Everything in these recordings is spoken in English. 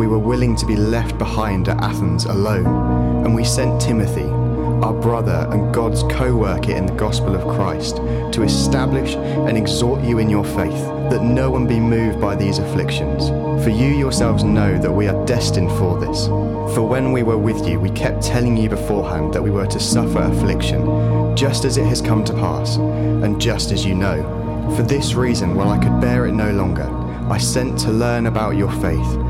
we were willing to be left behind at Athens alone, and we sent Timothy, our brother and God's co worker in the gospel of Christ, to establish and exhort you in your faith, that no one be moved by these afflictions. For you yourselves know that we are destined for this. For when we were with you, we kept telling you beforehand that we were to suffer affliction, just as it has come to pass, and just as you know. For this reason, while I could bear it no longer, I sent to learn about your faith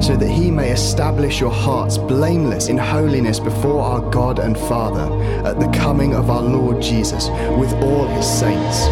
so that he may establish your hearts blameless in holiness before our God and Father at the coming of our Lord Jesus with all his saints.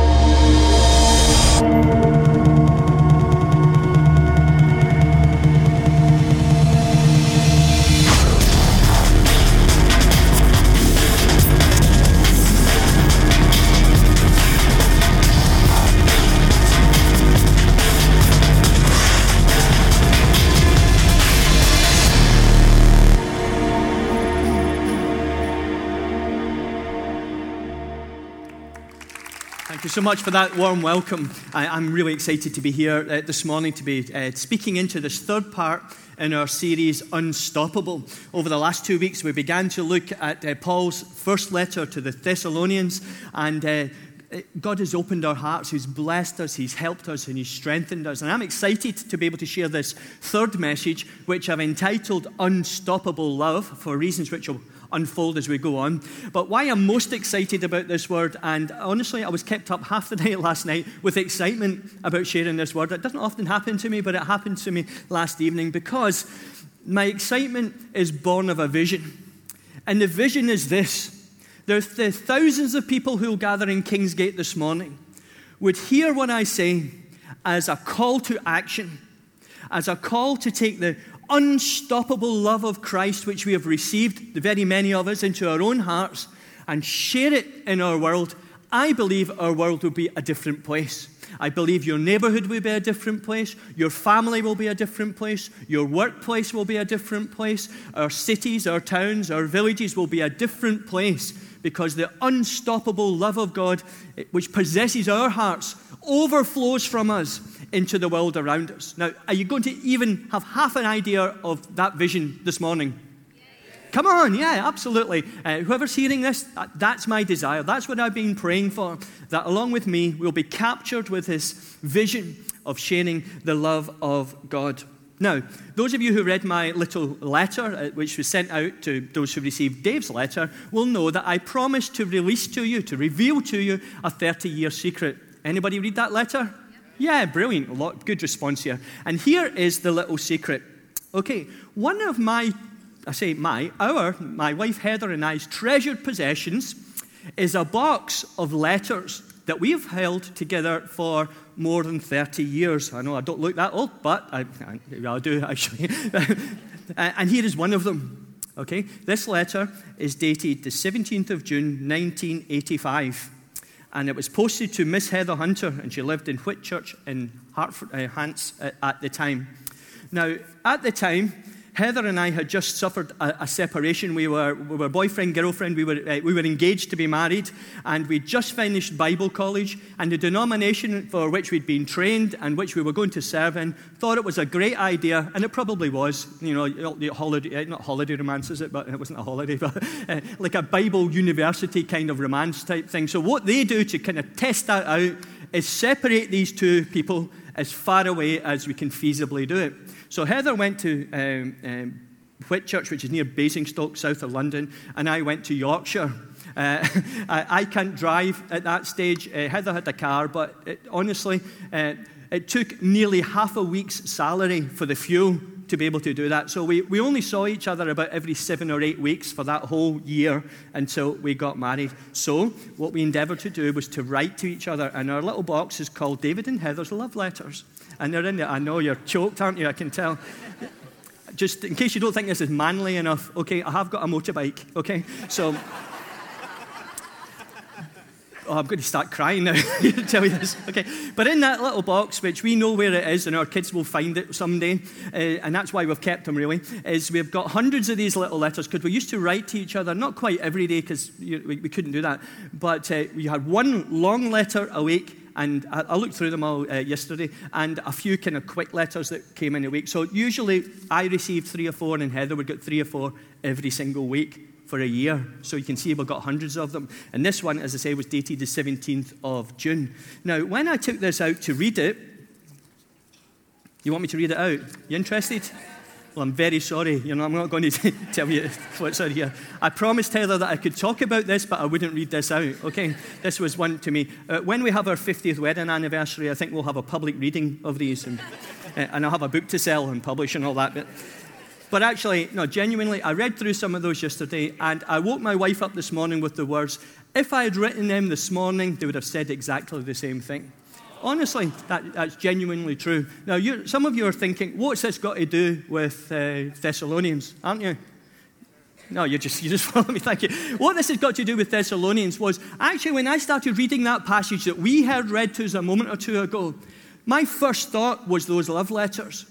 So much for that warm welcome. I, am really excited to be here uh, this morning to be uh, speaking into this third part in our series Unstoppable. Over the last two weeks, we began to look at uh, Paul's first letter to the Thessalonians, and uh, God has opened our hearts, He's blessed us, He's helped us, and He's strengthened us. And I'm excited to be able to share this third message, which I've entitled Unstoppable Love, for reasons which will unfold as we go on. But why I'm most excited about this word, and honestly, I was kept up half the night last night with excitement about sharing this word. It doesn't often happen to me, but it happened to me last evening because my excitement is born of a vision. And the vision is this there's the thousands of people who will gather in Kingsgate this morning would hear what I say as a call to action, as a call to take the unstoppable love of Christ, which we have received, the very many of us, into our own hearts and share it in our world, I believe our world will be a different place. I believe your neighborhood will be a different place. Your family will be a different place. Your workplace will be a different place. Our cities, our towns, our villages will be a different place because the unstoppable love of God, eh, which possesses our hearts, overflows from us into the world around us. Now, are you going to even have half an idea of that vision this morning? Come on, yeah, absolutely. Uh, whoever's hearing this, that's my desire. That's what I've been praying for. That along with me, we'll be captured with this vision of sharing the love of God. Now, those of you who read my little letter, uh, which was sent out to those who received Dave's letter, will know that I promised to release to you, to reveal to you, a 30 year secret. Anybody read that letter? Yeah, brilliant. A lot, good response here. And here is the little secret. Okay, one of my, I say my, our, my wife Heather and I's treasured possessions is a box of letters that we've held together for more than 30 years. I know I don't look that old, but I, I, I do actually. and here is one of them. Okay, this letter is dated the 17th of June, 1985 and it was posted to Miss Heather Hunter, and she lived in Whitchurch in Hartford, uh, Hants at, at the time. Now, at the time, Heather and I had just suffered a, a separation. We were, we were boyfriend, girlfriend. We were, uh, we were engaged to be married, and we'd just finished Bible college. And the denomination for which we'd been trained and which we were going to serve in thought it was a great idea, and it probably was. You know, holiday, uh, not holiday romance, is it? But it wasn't a holiday, but uh, like a Bible university kind of romance type thing. So, what they do to kind of test that out is separate these two people as far away as we can feasibly do it. So Heather went to um, um, Whitchurch, which is near Basingstoke, south of London, and I went to Yorkshire. Uh, I, I, can't drive at that stage. Uh, Heather had a car, but it, honestly, uh, it took nearly half a week's salary for the fuel to be able to do that. So we, we only saw each other about every seven or eight weeks for that whole year until we got married. So what we endeavoured to do was to write to each other, and our little box is called David and Heather's Love Letters. And they're in there. I know you're choked, aren't you? I can tell. Just in case you don't think this is manly enough, okay, I have got a motorbike, okay? So. Oh, I'm going to start crying now tell you this. Okay. But in that little box, which we know where it is, and our kids will find it someday, uh, and that's why we've kept them really, is we've got hundreds of these little letters because we used to write to each other, not quite every day because we, we, couldn't do that, but uh, we had one long letter a week. And I, I looked through them all uh, yesterday, and a few kind of quick letters that came in a week. So usually I received three or four, and Heather would get three or four every single week for a year. So you can see we've got hundreds of them. And this one, as I say, was dated the 17th of June. Now, when I took this out to read it, you want me to read it out? You interested? Well, I'm very sorry. You know, I'm not going to tell you what's out here. I promised Heather that I could talk about this, but I wouldn't read this out. Okay, this was one to me. Uh, when we have our 50th wedding anniversary, I think we'll have a public reading of these, and, uh, and I'll have a book to sell and publish and all that. But but actually, no, genuinely, I read through some of those yesterday, and I woke my wife up this morning with the words, if I had written them this morning, they would have said exactly the same thing. Honestly, that, that's genuinely true. Now, some of you are thinking, what's this got to do with uh, Thessalonians, aren't you? No, you just, you just follow me, thank you. What this has got to do with Thessalonians was actually when I started reading that passage that we heard read to us a moment or two ago, my first thought was those love letters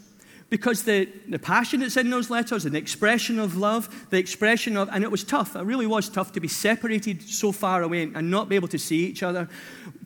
because the, the passion that's in those letters the expression of love, the expression of, and it was tough, it really was tough to be separated so far away and not be able to see each other,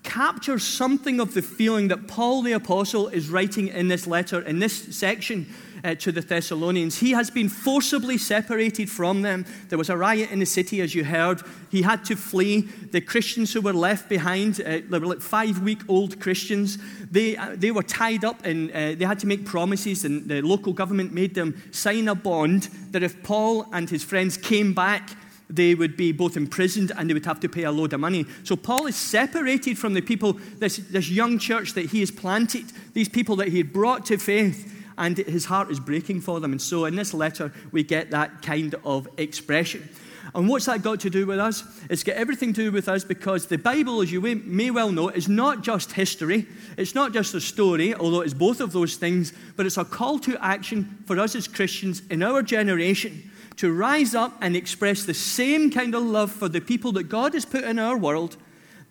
captures something of the feeling that Paul the Apostle is writing in this letter, in this section uh, to the Thessalonians. He has been forcibly separated from them. There was a riot in the city, as you heard. He had to flee. The Christians who were left behind, uh, they were like five week old Christians, they, uh, they were tied up and uh, they had to make promises, and the local government made them sign a bond that if Paul and his friends came back, they would be both imprisoned and they would have to pay a load of money. So Paul is separated from the people, this, this young church that he has planted, these people that he had brought to faith and his heart is breaking for them. And so in this letter, we get that kind of expression. And what's that got to do with us? It's got everything to do with us because the Bible, as you may well know, is not just history. It's not just a story, although it's both of those things, but it's a call to action for us as Christians in our generation to rise up and express the same kind of love for the people that God has put in our world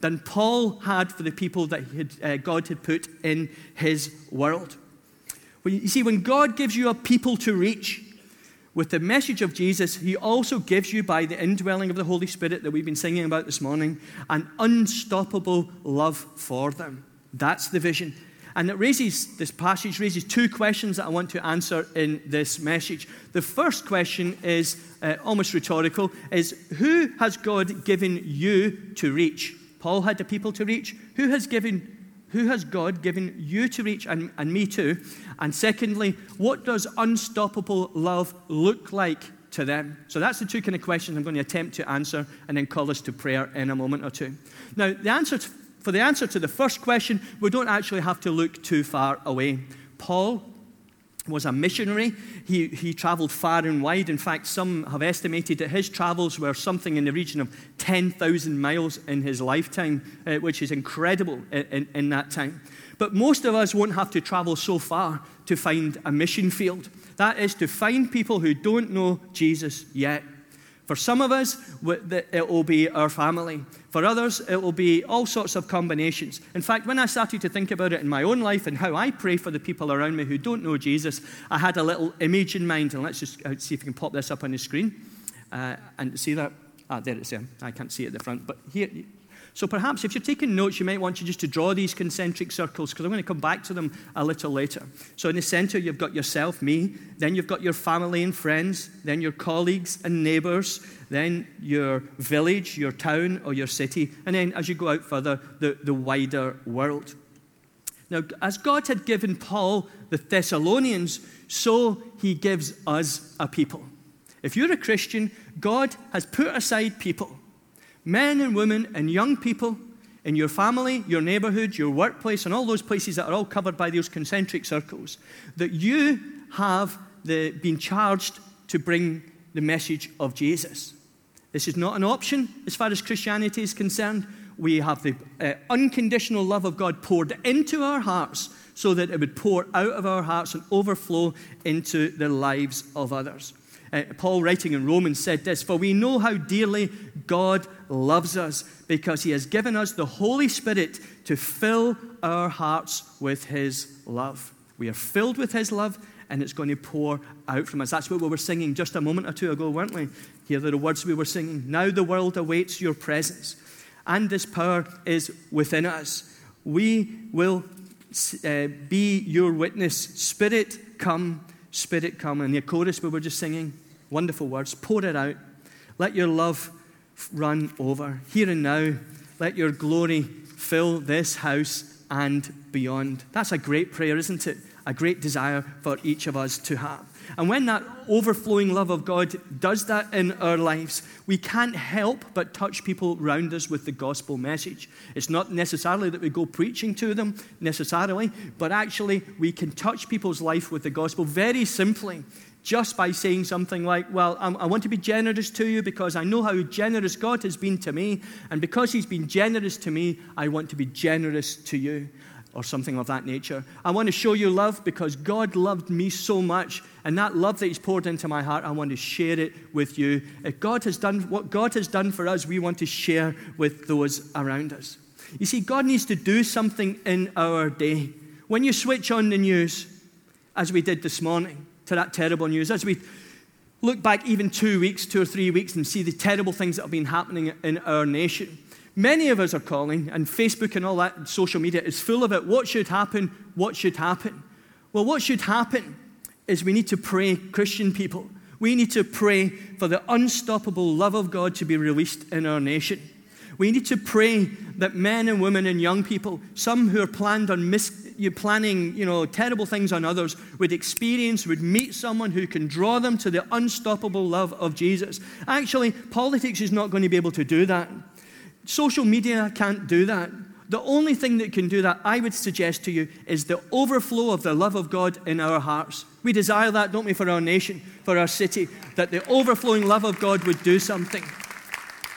than Paul had for the people that had, uh, God had put in his world. Well, you see, when God gives you a people to reach with the message of Jesus, He also gives you, by the indwelling of the Holy Spirit that we've been singing about this morning, an unstoppable love for them. That's the vision. And it raises, this passage raises two questions that I want to answer in this message. The first question is uh, almost rhetorical is who has God given you to reach? Paul had the people to reach. Who has given who has God given you to reach and, and me too? And secondly, what does unstoppable love look like to them? So that's the two kind of questions I'm going to attempt to answer and then call us to prayer in a moment or two. Now, the answer to, for the answer to the first question, we don't actually have to look too far away. Paul was a missionary. He, he traveled far and wide. In fact, some have estimated that his travels were something in the region of 10,000 miles in his lifetime, uh, which is incredible in, in, in that time. But most of us won't have to travel so far to find a mission field. That is to find people who don't know Jesus yet. For some of us, it will be our family. For others, it will be all sorts of combinations. In fact, when I started to think about it in my own life and how I pray for the people around me who don't know Jesus, I had a little image in mind. And let's just uh, see if we can pop this up on the screen. Uh, and see that? Ah, there it's. I can't see it at the front. But here, so perhaps if you're taking notes, you might want you just to draw these concentric circles because I'm going to come back to them a little later. So in the center, you've got yourself, me, then you've got your family and friends, then your colleagues and neighbors, then your village, your town, or your city, and then as you go out further, the, the wider world. Now, as God had given Paul the Thessalonians, so he gives us a people. If you're a Christian, God has put aside people men and women and young people in your family, your neighborhood, your workplace, and all those places that are all covered by those concentric circles, that you have the, been charged to bring the message of Jesus. This is not an option as far as Christianity is concerned. We have the uh, unconditional love of God poured into our hearts so that it would pour out of our hearts and overflow into the lives of others. Uh, Paul, writing in Romans, said this For we know how dearly God loves us because he has given us the Holy Spirit to fill our hearts with his love. We are filled with his love and it's going to pour out from us. That's what we were singing just a moment or two ago, weren't we? Here are the words we were singing. Now the world awaits your presence, and this power is within us. We will uh, be your witness. Spirit, come, Spirit, come. And the chorus we were just singing, Wonderful words. Pour it out. Let your love run over. Here and now, let your glory fill this house and beyond. That's a great prayer, isn't it? A great desire for each of us to have. And when that overflowing love of God does that in our lives, we can't help but touch people around us with the gospel message. It's not necessarily that we go preaching to them necessarily, but actually we can touch people's life with the gospel very simply just by saying something like, Well, I want to be generous to you because I know how generous God has been to me. And because He's been generous to me, I want to be generous to you. Or something of that nature. I want to show you love because God loved me so much, and that love that He's poured into my heart, I want to share it with you. If God has done what God has done for us, we want to share with those around us. You see, God needs to do something in our day. When you switch on the news, as we did this morning, to that terrible news. As we look back even two weeks, two or three weeks, and see the terrible things that have been happening in our nation, many of us are calling, and Facebook and all that social media is full of it. What should happen? What should happen? Well, what should happen is we need to pray, Christian people. We need to pray for the unstoppable love of God to be released in our nation. We need to pray that men and women and young people, some who are planned on mis- you planning, you know, terrible things on others, would experience, would meet someone who can draw them to the unstoppable love of Jesus. Actually, politics is not going to be able to do that. Social media can't do that. The only thing that can do that, I would suggest to you, is the overflow of the love of God in our hearts. We desire that, don't we, for our nation, for our city, that the overflowing love of God would do something.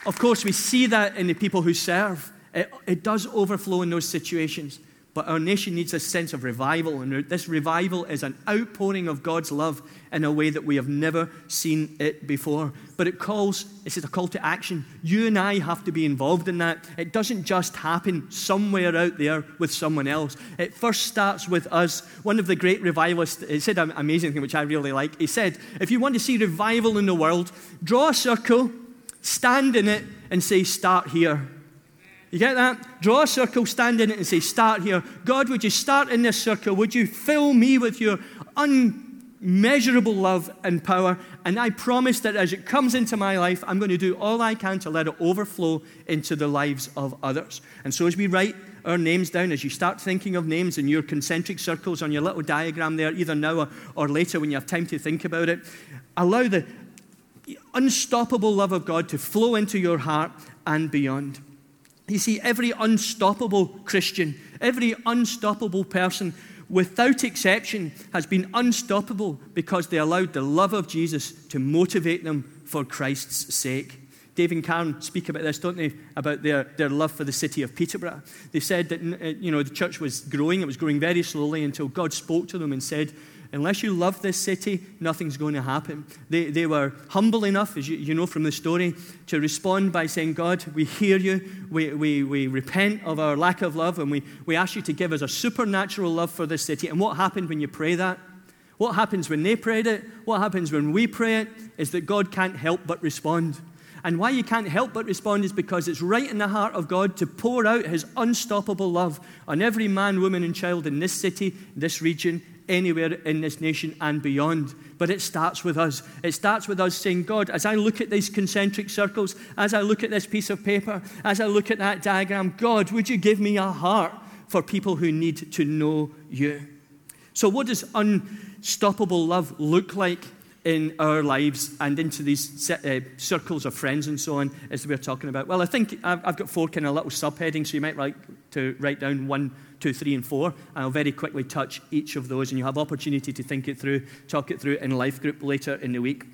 Of course, we see that in the people who serve. It, it does overflow in those situations. But our nation needs a sense of revival, and this revival is an outpouring of God's love in a way that we have never seen it before. But it calls, it's a call to action. You and I have to be involved in that. It doesn't just happen somewhere out there with someone else. It first starts with us. One of the great revivalists said an amazing thing, which I really like. He said, If you want to see revival in the world, draw a circle, stand in it, and say, Start here. You get that? Draw a circle, stand in it, and say, Start here. God, would you start in this circle? Would you fill me with your unmeasurable love and power? And I promise that as it comes into my life, I'm going to do all I can to let it overflow into the lives of others. And so as we write our names down, as you start thinking of names in your concentric circles on your little diagram there, either now or, or later when you have time to think about it, allow the unstoppable love of God to flow into your heart and beyond. You see, every unstoppable Christian, every unstoppable person, without exception, has been unstoppable because they allowed the love of Jesus to motivate them for Christ's sake. Dave and Karen speak about this, don't they? About their, their love for the city of Peterborough. They said that uh, you know the church was growing; it was growing very slowly until God spoke to them and said, unless you love this city, nothing's going to happen. They, they were humble enough, as you, you know from the story, to respond by saying, God, we hear you. We, we, we repent of our lack of love, and we, we ask you to give us a supernatural love for this city. And what happened when you pray that? What happens when they prayed it? What happens when we pray it? Is that God can't help but respond. And why you can't help but respond is because it's right in the heart of God to pour out his unstoppable love on every man, woman, and child in this city, this region, anywhere in this nation and beyond. But it starts with us. It starts with us saying, God, as I look at these concentric circles, as I look at this piece of paper, as I look at that diagram, God, would you give me a heart for people who need to know you? So, what does unstoppable love look like in our lives and into these uh, circles of friends and so on, as we're talking about? Well, I think I've, I've got four kind of little subheadings, so you might like to write down one, two, three, and four. And I'll very quickly touch each of those, and you'll have opportunity to think it through, talk it through in life group later in the week.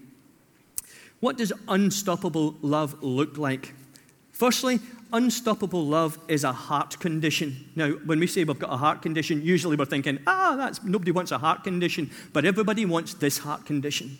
What does unstoppable love look like? Firstly, unstoppable love is a heart condition. Now, when we say we've got a heart condition, usually we're thinking, ah, that's nobody wants a heart condition, but everybody wants this heart condition.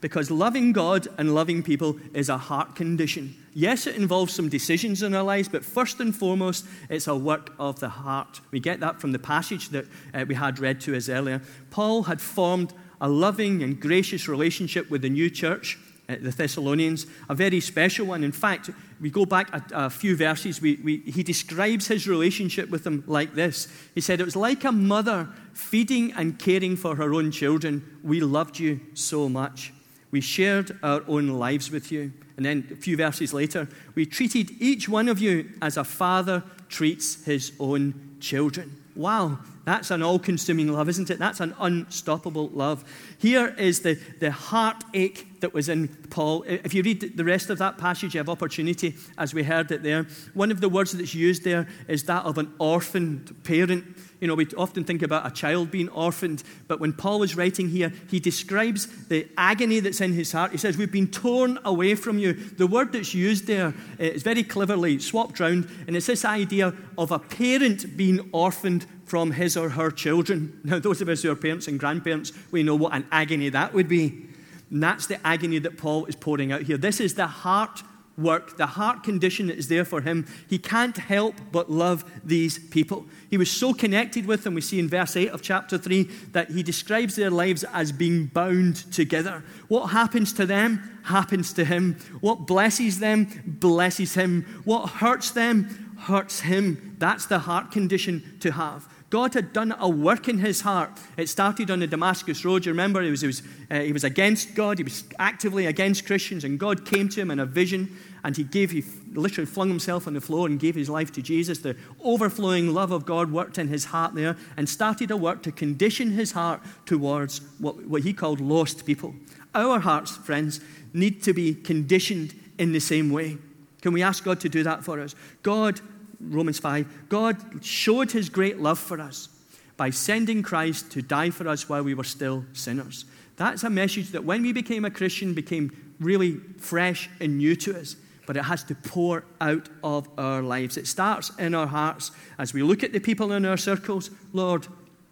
Because loving God and loving people is a heart condition. Yes, it involves some decisions in our lives, but first and foremost, it's a work of the heart. We get that from the passage that uh, we had read to us earlier. Paul had formed a loving and gracious relationship with the new church uh, the Thessalonians, a very special one. In fact, we go back a, a few verses, we, we, he describes his relationship with them like this. He said, It was like a mother feeding and caring for her own children. We loved you so much. We shared our own lives with you. And then a few verses later, we treated each one of you as a father treats his own children. Wow, that's an all consuming love, isn't it? That's an unstoppable love. Here is the, the heartache that was in Paul. If you read the rest of that passage, you have opportunity, as we heard it there. One of the words that's used there is that of an orphaned parent. You know, we often think about a child being orphaned, but when Paul is writing here, he describes the agony that's in his heart. He says, We've been torn away from you. The word that's used there eh, is very cleverly swapped round, and it's this idea of a parent being orphaned from his or her children. Now, those of us who are parents and grandparents, we know what an agony that would be. And that's the agony that Paul is pouring out here. This is the heart work, the heart condition that is there for him. He can't help but love these people. He was so connected with them, we see in verse 8 of chapter 3, that he describes their lives as being bound together. What happens to them happens to him. What blesses them blesses him. What hurts them hurts him. That's the heart condition to have. God had done a work in his heart. It started on the Damascus Road. You remember, he was, he was, uh, he was against God, he was actively against Christians, and God came to him in a vision, and he gave, he literally flung himself on the floor and gave his life to Jesus. The overflowing love of God worked in his heart there and started a work to condition his heart towards what, what he called lost people. Our hearts, friends, need to be conditioned in the same way. Can we ask God to do that for us? God Romans 5, God showed his great love for us by sending Christ to die for us while we were still sinners. That's a message that when we became a Christian became really fresh and new to us, but it has to pour out of our lives. It starts in our hearts as we look at the people in our circles. Lord,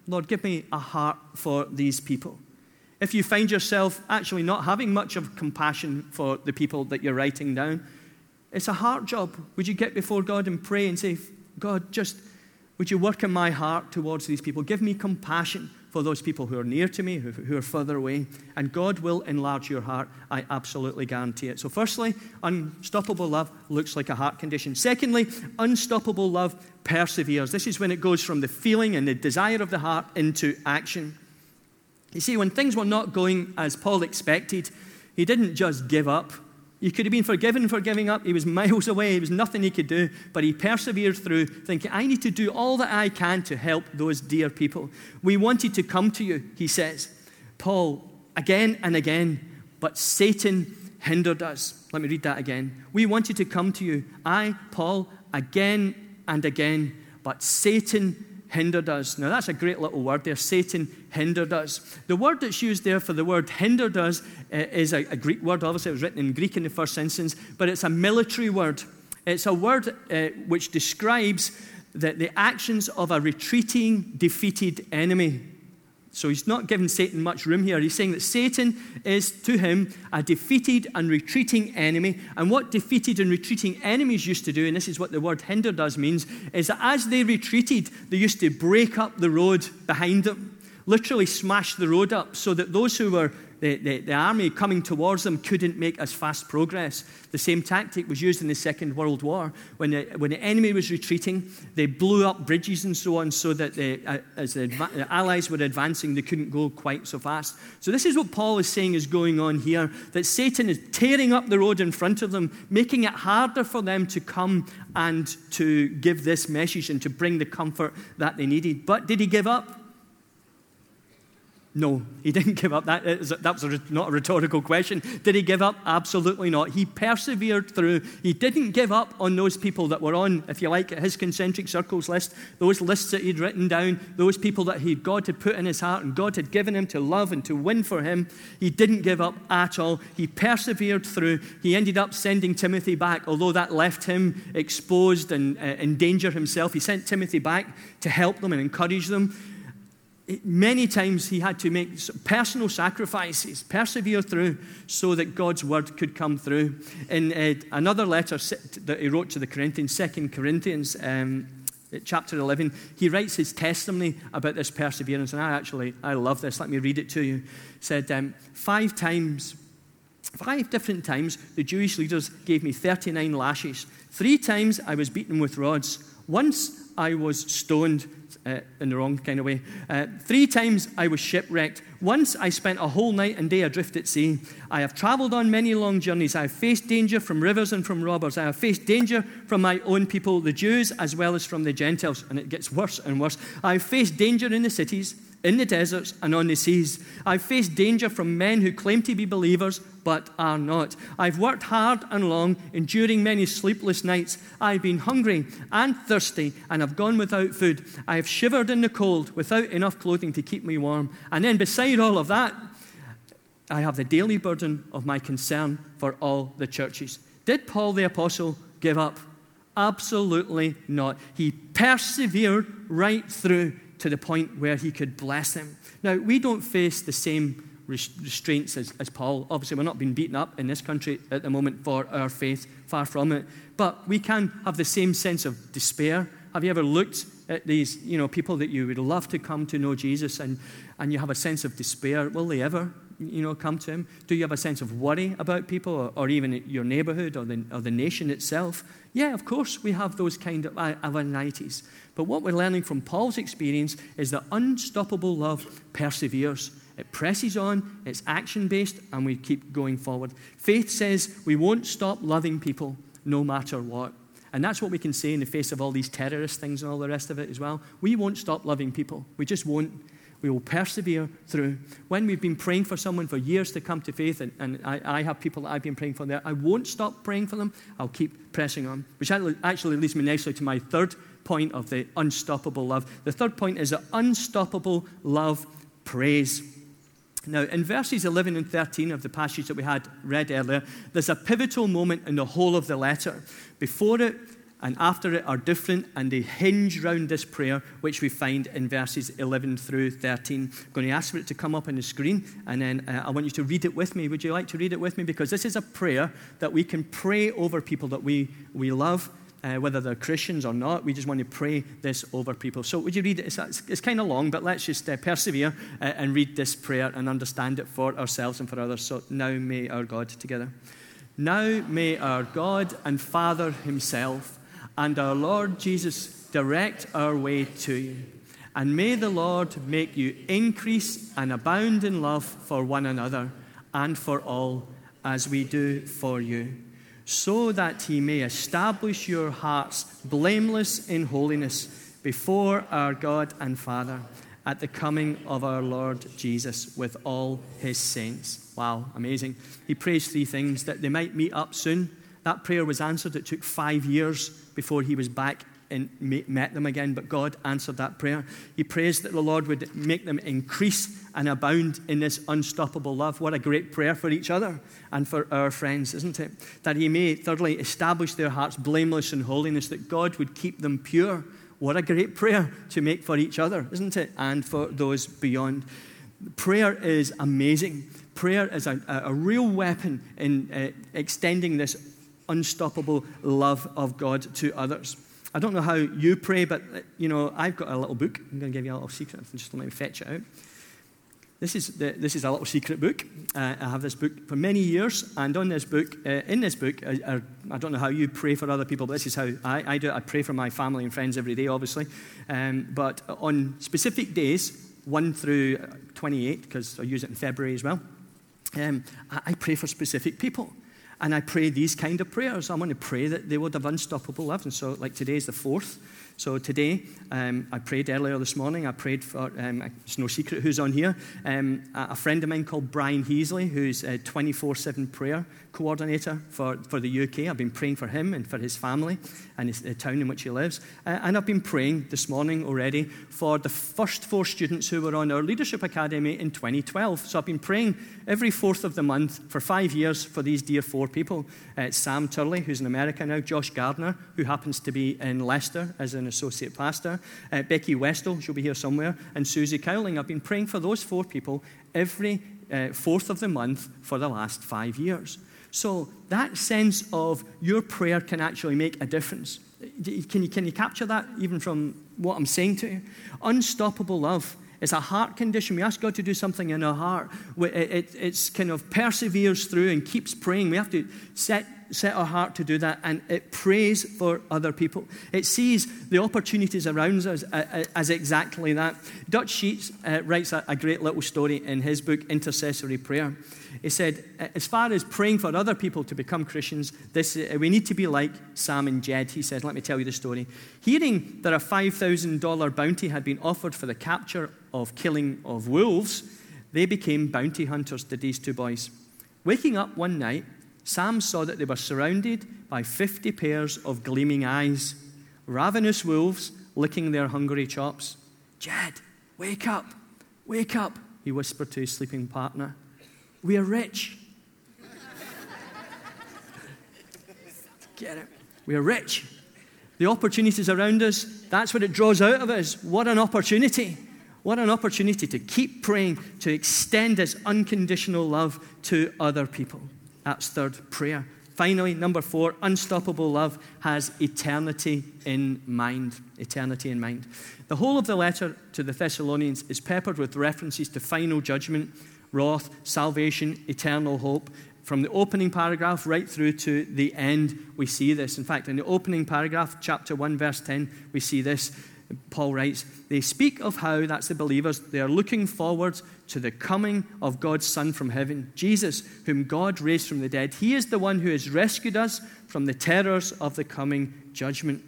Lord, give me a heart for these people. If you find yourself actually not having much of compassion for the people that you're writing down, it's a heart job. Would you get before God and pray and say, God, just would you work in my heart towards these people? Give me compassion for those people who are near to me, who, who are further away. And God will enlarge your heart. I absolutely guarantee it. So, firstly, unstoppable love looks like a heart condition. Secondly, unstoppable love perseveres. This is when it goes from the feeling and the desire of the heart into action. You see, when things were not going as Paul expected, he didn't just give up. He could have been forgiven for giving up. He was miles away. There was nothing he could do. But he persevered through, thinking, I need to do all that I can to help those dear people. We wanted to come to you, he says. Paul, again and again, but Satan hindered us. Let me read that again. We wanted to come to you, I, Paul, again and again, but Satan hindered us. Now, that's a great little word there. Satan hindered us. The word that's used there for the word hindered us uh, is a, Greek word. Obviously, it was written in Greek in the first instance, but it's a military word. It's a word uh, which describes the, the actions of a retreating, defeated enemy. So he's not giving Satan much room here. He's saying that Satan is to him a defeated and retreating enemy. And what defeated and retreating enemies used to do, and this is what the word hinder does means, is that as they retreated, they used to break up the road behind them, literally smash the road up so that those who were the, the, the, army coming towards them couldn't make as fast progress. The same tactic was used in the Second World War. When the, when the enemy was retreating, they blew up bridges and so on so that uh, as the, the Allies were advancing, they couldn't go quite so fast. So, this is what Paul is saying is going on here that Satan is tearing up the road in front of them, making it harder for them to come and to give this message and to bring the comfort that they needed. But did he give up? No, he didn't give up. That, that was not a rhetorical question. Did he give up? Absolutely not. He persevered through. He didn't give up on those people that were on, if you like, his concentric circles list, those lists that he'd written down, those people that he, God had put in his heart and God had given him to love and to win for him. He didn't give up at all. He persevered through. He ended up sending Timothy back, although that left him exposed and uh, in danger himself. He sent Timothy back to help them and encourage them many times he had to make personal sacrifices, persevere through, so that God's word could come through. In uh, another letter that he wrote to the Corinthians, Second Corinthians, um, chapter 11, he writes his testimony about this perseverance. And I actually, I love this. Let me read it to you. He said, um, Five times, five different times, the Jewish leaders gave me 39 lashes. Three times I was beaten with rods. Once I was stoned uh, in the wrong kind of way. Uh, three times I was shipwrecked. Once I spent a whole night and day adrift at sea. I have traveled on many long journeys. I have faced danger from rivers and from robbers. I have faced danger from my own people, the Jews, as well as from the Gentiles. And it gets worse and worse. I have faced danger in the cities in the deserts and on the seas. I've faced danger from men who claim to be believers but are not. I've worked hard and long, enduring many sleepless nights. I've been hungry and thirsty and have gone without food. I have shivered in the cold without enough clothing to keep me warm. And then, beside all of that, I have the daily burden of my concern for all the churches. Did Paul the Apostle give up? Absolutely not. He persevered right through to the point where he could bless them. Now, we don't face the same restraints as, as Paul. Obviously, we're not being beaten up in this country at the moment for our faith, far from it. But we can have the same sense of despair. Have you ever looked at these you know, people that you would love to come to know Jesus and, and you have a sense of despair? Will they ever you know, come to him? Do you have a sense of worry about people or, or even your neighborhood or the, or the nation itself? Yeah, of course, we have those kind of, anxieties. But what we're learning from Paul's experience is that unstoppable love perseveres. It presses on, it's action based, and we keep going forward. Faith says we won't stop loving people no matter what. And that's what we can say in the face of all these terrorist things and all the rest of it as well. We won't stop loving people. We just won't. We will persevere through. When we've been praying for someone for years to come to faith, and, and I, I, have people that I've been praying for there, I won't stop praying for them. I'll keep pressing on. Which actually leads me nicely to my third point of the unstoppable love. The third point is that unstoppable love prays. Now, in verses 11 and 13 of the passage that we had read earlier, there's a pivotal moment in the whole of the letter. Before it and after it are different, and they hinge round this prayer, which we find in verses 11 through 13. I'm going to ask for it to come up on the screen, and then uh, I want you to read it with me. Would you like to read it with me? Because this is a prayer that we can pray over people that we, we love uh, whether they're Christians or not. We just want to pray this over people. So, would you read it? It's, it's, kind of long, but let's just uh, persevere uh, and read this prayer and understand it for ourselves and for others. So, now may our God together. Now may our God and Father Himself and our Lord Jesus direct our way to you. And may the Lord make you increase and abound in love for one another and for all, as we do for you so that he may establish your hearts blameless in holiness before our God and Father at the coming of our Lord Jesus with all his saints. Wow, amazing. He prays three things that they might meet up soon. That prayer was answered. It took five years before he was back and met them again, but God answered that prayer. He prays that the Lord would make them increase and abound in this unstoppable love. What a great prayer for each other and for our friends, isn't it? That He may, thirdly, establish their hearts blameless in holiness, that God would keep them pure What a great prayer to make for each other, isn't it? And for those beyond. Prayer is amazing. Prayer is a, a real weapon in uh, extending this unstoppable love of God to others. I don't know how you pray, but uh, you know, I've got a little book. I'm going to give you a little secret. Just let me fetch it out. This is, the, this is a little secret book. Uh, I have this book for many years, and on this book, uh, in this book, I, I, I, don't know how you pray for other people, but this is how I, I do it. I pray for my family and friends every day, obviously. Um, but on specific days, 1 through 28, because I use it in February as well, um, I, I pray for specific people. And I pray these kind of prayers. I want to pray that they would have unstoppable love. And so, like today is the fourth. So today, um, I prayed earlier this morning. I prayed for, um, it's no secret who's on here, um, a friend of mine called Brian Heasley, who's a 24 7 prayer coordinator for, for the UK. I've been praying for him and for his family and his, the town in which he lives. Uh, and I've been praying this morning already for the first four students who were on our Leadership Academy in 2012. So I've been praying every fourth of the month for five years for these dear four people. Uh, Sam Turley, who's in America now, Josh Gardner, who happens to be in Leicester as an associate pastor, uh, Becky Westall, she'll be here somewhere, and Susie Cowling. I've been praying for those four people every uh, fourth of the month for the last five years. So that sense of your prayer can actually make a difference. Can you, can you capture that even from what I'm saying to you? Unstoppable love is a heart condition. We ask God to do something in our heart. It, it, it's kind of perseveres through and keeps praying. We have to set set our heart to do that and it prays for other people. It sees the opportunities around us as exactly that. Dutch Sheets uh, writes a great little story in his book, Intercessory Prayer. He said, as far as praying for other people to become Christians, this, uh, we need to be like Sam and Jed. He says, let me tell you the story. Hearing that a $5,000 bounty had been offered for the capture of killing of wolves, they became bounty hunters to these two boys. Waking up one night, Sam saw that they were surrounded by 50 pairs of gleaming eyes, ravenous wolves licking their hungry chops. Jed, wake up, wake up, he whispered to his sleeping partner. We are rich. Get it? We are rich. The opportunities around us, that's what it draws out of us. What an opportunity. What an opportunity to keep praying, to extend this unconditional love to other people. That's third prayer. Finally, number four, unstoppable love has eternity in mind. Eternity in mind. The whole of the letter to the Thessalonians is peppered with references to final judgment, wrath, salvation, eternal hope. From the opening paragraph right through to the end, we see this. In fact, in the opening paragraph, chapter 1, verse 10, we see this. Paul writes, They speak of how, that's the believers, they are looking forward to the coming of God's Son from heaven, Jesus, whom God raised from the dead. He is the one who has rescued us from the terrors of the coming judgment.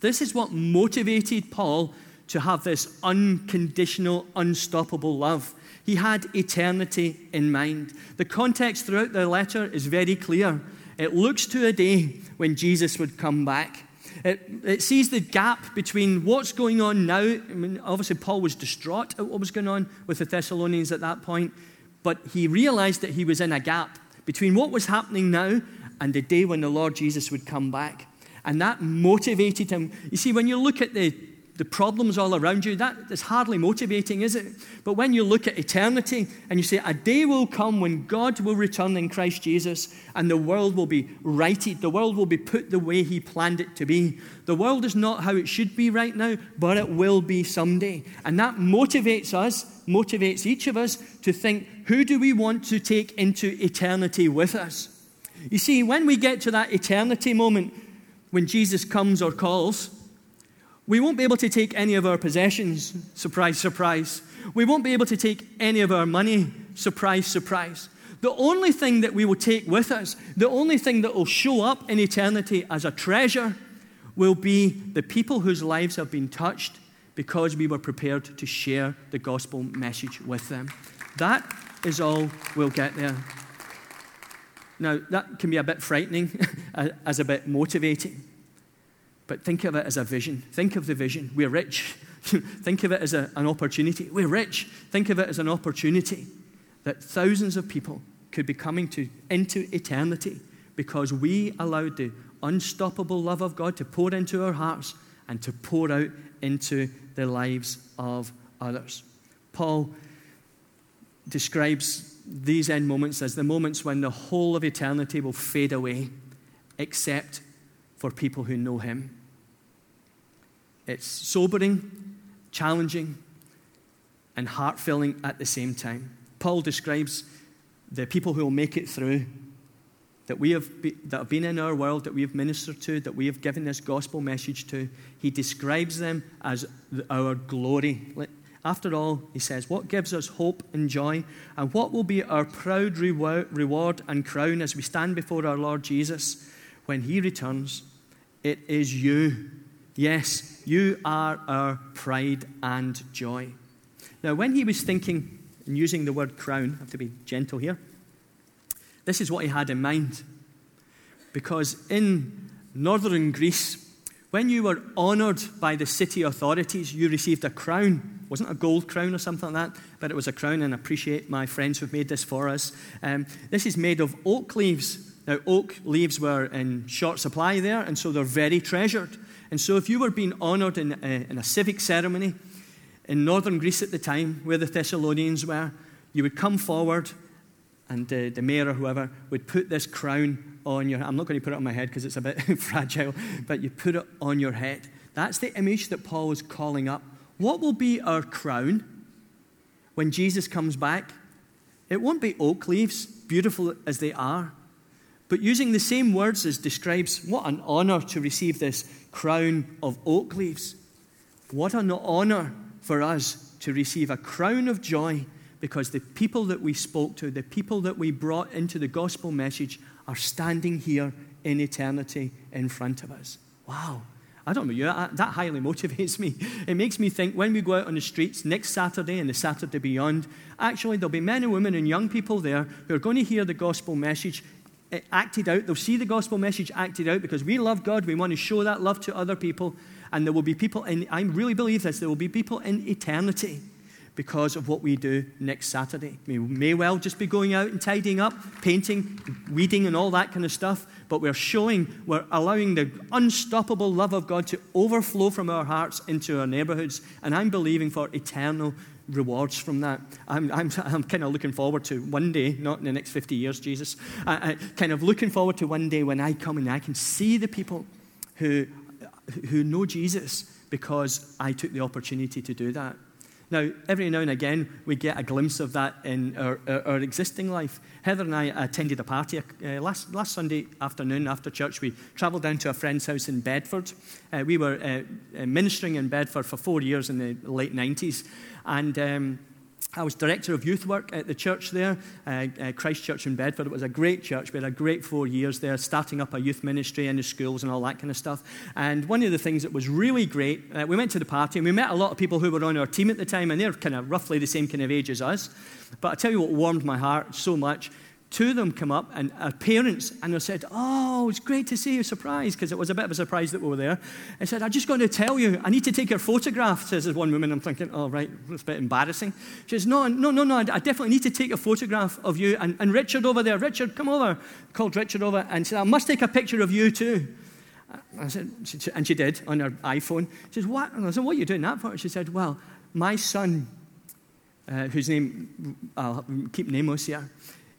This is what motivated Paul to have this unconditional, unstoppable love. He had eternity in mind. The context throughout the letter is very clear. It looks to a day when Jesus would come back. It, it sees the gap between what's going on now. I mean, obviously, Paul was distraught at what was going on with the Thessalonians at that point, but he realized that he was in a gap between what was happening now and the day when the Lord Jesus would come back. And that motivated him. You see, when you look at the the problems all around you, that is hardly motivating, is it? But when you look at eternity and you say, a day will come when God will return in Christ Jesus and the world will be righted, the world will be put the way He planned it to be. The world is not how it should be right now, but it will be someday. And that motivates us, motivates each of us to think, who do we want to take into eternity with us? You see, when we get to that eternity moment, when Jesus comes or calls, we won't be able to take any of our possessions. Surprise, surprise. We won't be able to take any of our money. Surprise, surprise. The only thing that we will take with us, the only thing that will show up in eternity as a treasure, will be the people whose lives have been touched because we were prepared to share the gospel message with them. That is all we'll get there. Now, that can be a bit frightening, as a bit motivating. But think of it as a vision. Think of the vision. We're rich. think of it as a, an opportunity. We're rich. Think of it as an opportunity that thousands of people could be coming to, into eternity because we allowed the unstoppable love of God to pour into our hearts and to pour out into the lives of others. Paul describes these end moments as the moments when the whole of eternity will fade away, except for people who know him. It's sobering, challenging, and heart filling at the same time. Paul describes the people who will make it through that we have be, that have been in our world, that we have ministered to, that we have given this gospel message to. He describes them as our glory. After all, he says, what gives us hope and joy, and what will be our proud reward and crown as we stand before our Lord Jesus when he returns? It is you. Yes, you are our pride and joy. Now, when he was thinking and using the word crown, I have to be gentle here this is what he had in mind. Because in northern Greece, when you were honored by the city authorities, you received a crown. It wasn't a gold crown or something like that, but it was a crown, and I appreciate my friends who've made this for us. Um, this is made of oak leaves. Now, oak leaves were in short supply there, and so they're very treasured. And so, if you were being honored in a, in a civic ceremony in northern Greece at the time, where the Thessalonians were, you would come forward and uh, the mayor or whoever would put this crown on your I'm not going to put it on my head because it's a bit fragile, but you put it on your head. That's the image that Paul is calling up. What will be our crown when Jesus comes back? It won't be oak leaves, beautiful as they are, but using the same words as describes what an honor to receive this crown of oak leaves. What an honor for us to receive a crown of joy because the people that we spoke to, the people that we brought into the gospel message, are standing here in eternity in front of us. Wow. I don't know you, that highly motivates me. It makes me think when we go out on the streets next Saturday and the Saturday beyond, actually, there'll be men and women and young people there who are going to hear the gospel message acted out. They'll see the gospel message acted out because we love God. We want to show that love to other people. And there will be people, and I really believe this, there will be people in eternity because of what we do next Saturday. We may well just be going out and tidying up, painting, weeding, and all that kind of stuff, but we're showing, we're allowing the unstoppable love of God to overflow from our hearts into our neighborhoods. And I'm believing for eternal rewards from that. I'm, I'm, I'm kind of looking forward to one day, not in the next 50 years, Jesus, I, I, kind of looking forward to one day when I come and I can see the people who, who know Jesus because I took the opportunity to do that. Now, every now and again, we get a glimpse of that in our, our, our existing life. Heather and I attended a party uh, last, last Sunday afternoon after church. We travelled down to a friend's house in Bedford. Uh, we were uh, uh ministering in Bedford for four years in the late 90s. And um, I was director of youth work at the church there, uh, uh, Christ Church in Bedford. It was a great church. We had a great four years there, starting up a youth ministry in the schools and all that kind of stuff. And one of the things that was really great, uh, we went to the party and we met a lot of people who were on our team at the time, and they're kind of roughly the same kind of age as us. But I tell you what warmed my heart so much two of them come up and our parents and they said, Oh, it's great to see you. Surprised, because it was a bit of a surprise that we were there. I said, I'm just going to tell you, I need to take your photograph, says this one woman. I'm thinking, Oh, right, it's a bit embarrassing. She says, No, no, no, no, I definitely need to take a photograph of you. And, and Richard over there, Richard, come over. Called Richard over and said, I must take a picture of you too. I said, and she did on her iPhone. She says, What? And I said, What are you doing that for? She said, Well, my son, uh, whose name I'll keep nameless here,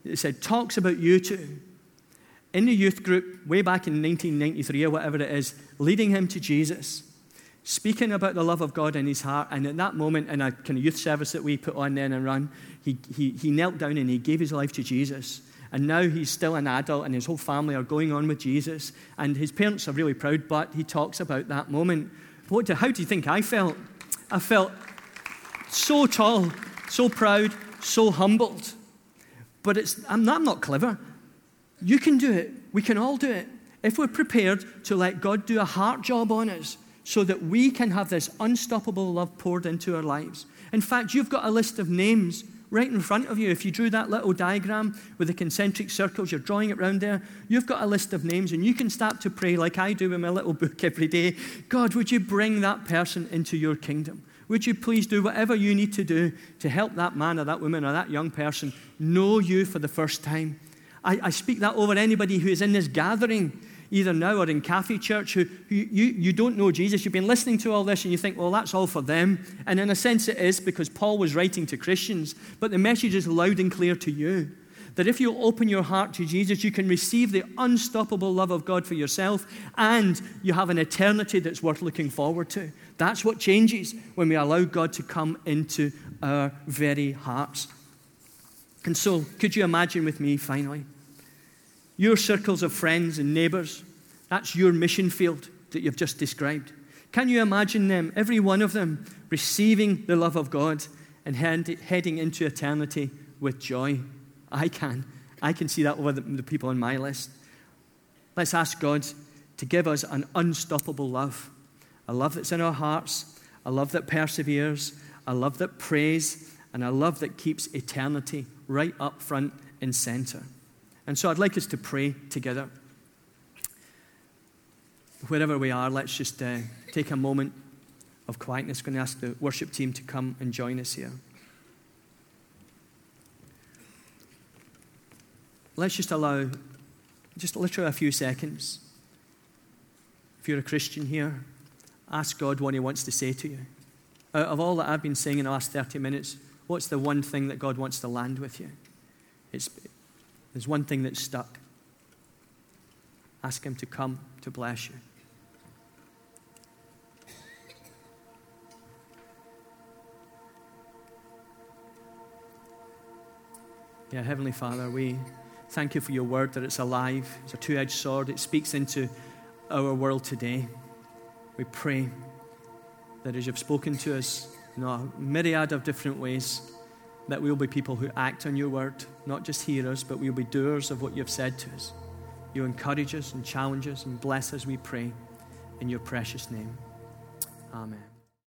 it said, talks about you two in the youth group way back in 1993 or whatever it is, leading him to Jesus, speaking about the love of God in his heart. And at that moment, in a kind of youth service that we put on then and run, he, he, he knelt down and he gave his life to Jesus. And now he's still an adult, and his whole family are going on with Jesus. And his parents are really proud, but he talks about that moment. What do, how do you think I felt? I felt so tall, so proud, so humbled. But it's, I'm, not, I'm not clever. You can do it. We can all do it. If we're prepared to let God do a heart job on us so that we can have this unstoppable love poured into our lives. In fact, you've got a list of names right in front of you. If you drew that little diagram with the concentric circles, you're drawing it around there, you've got a list of names, and you can start to pray like I do in my little book every day God, would you bring that person into your kingdom? Would you please do whatever you need to do to help that man or that woman or that young person know you for the first time? I, I speak that over anybody who is in this gathering. either now or in Cafe Church, who, who you, you don't know Jesus. You've been listening to all this and you think, well, that's all for them. And in a sense, it is because Paul was writing to Christians, but the message is loud and clear to you that if you open your heart to Jesus, you can receive the unstoppable love of God for yourself and you have an eternity that's worth looking forward to. That's what changes when we allow God to come into our very hearts. And so, could you imagine with me finally? Your circles of friends and neighbors, that's your mission field that you've just described. Can you imagine them, every one of them, receiving the love of God and heading into eternity with joy? I can. I can see that over the, the people on my list. Let's ask God to give us an unstoppable love a love that's in our hearts, a love that perseveres, a love that prays, and a love that keeps eternity right up front and center. And so I'd like us to pray together. Wherever we are, let's just uh, take a moment of quietness. I'm going to ask the worship team to come and join us here. Let's just allow just literally a few seconds. If you're a Christian here, ask God what He wants to say to you. Out of all that I've been saying in the last 30 minutes, what's the one thing that God wants to land with you? It's, there's one thing that's stuck. Ask Him to come to bless you. Yeah, Heavenly Father, we. Thank you for your word that it's alive. It's a two edged sword. It speaks into our world today. We pray that as you've spoken to us in a myriad of different ways, that we'll be people who act on your word, not just hearers, but we'll be doers of what you've said to us. You encourage us and challenge us and bless us, we pray, in your precious name. Amen.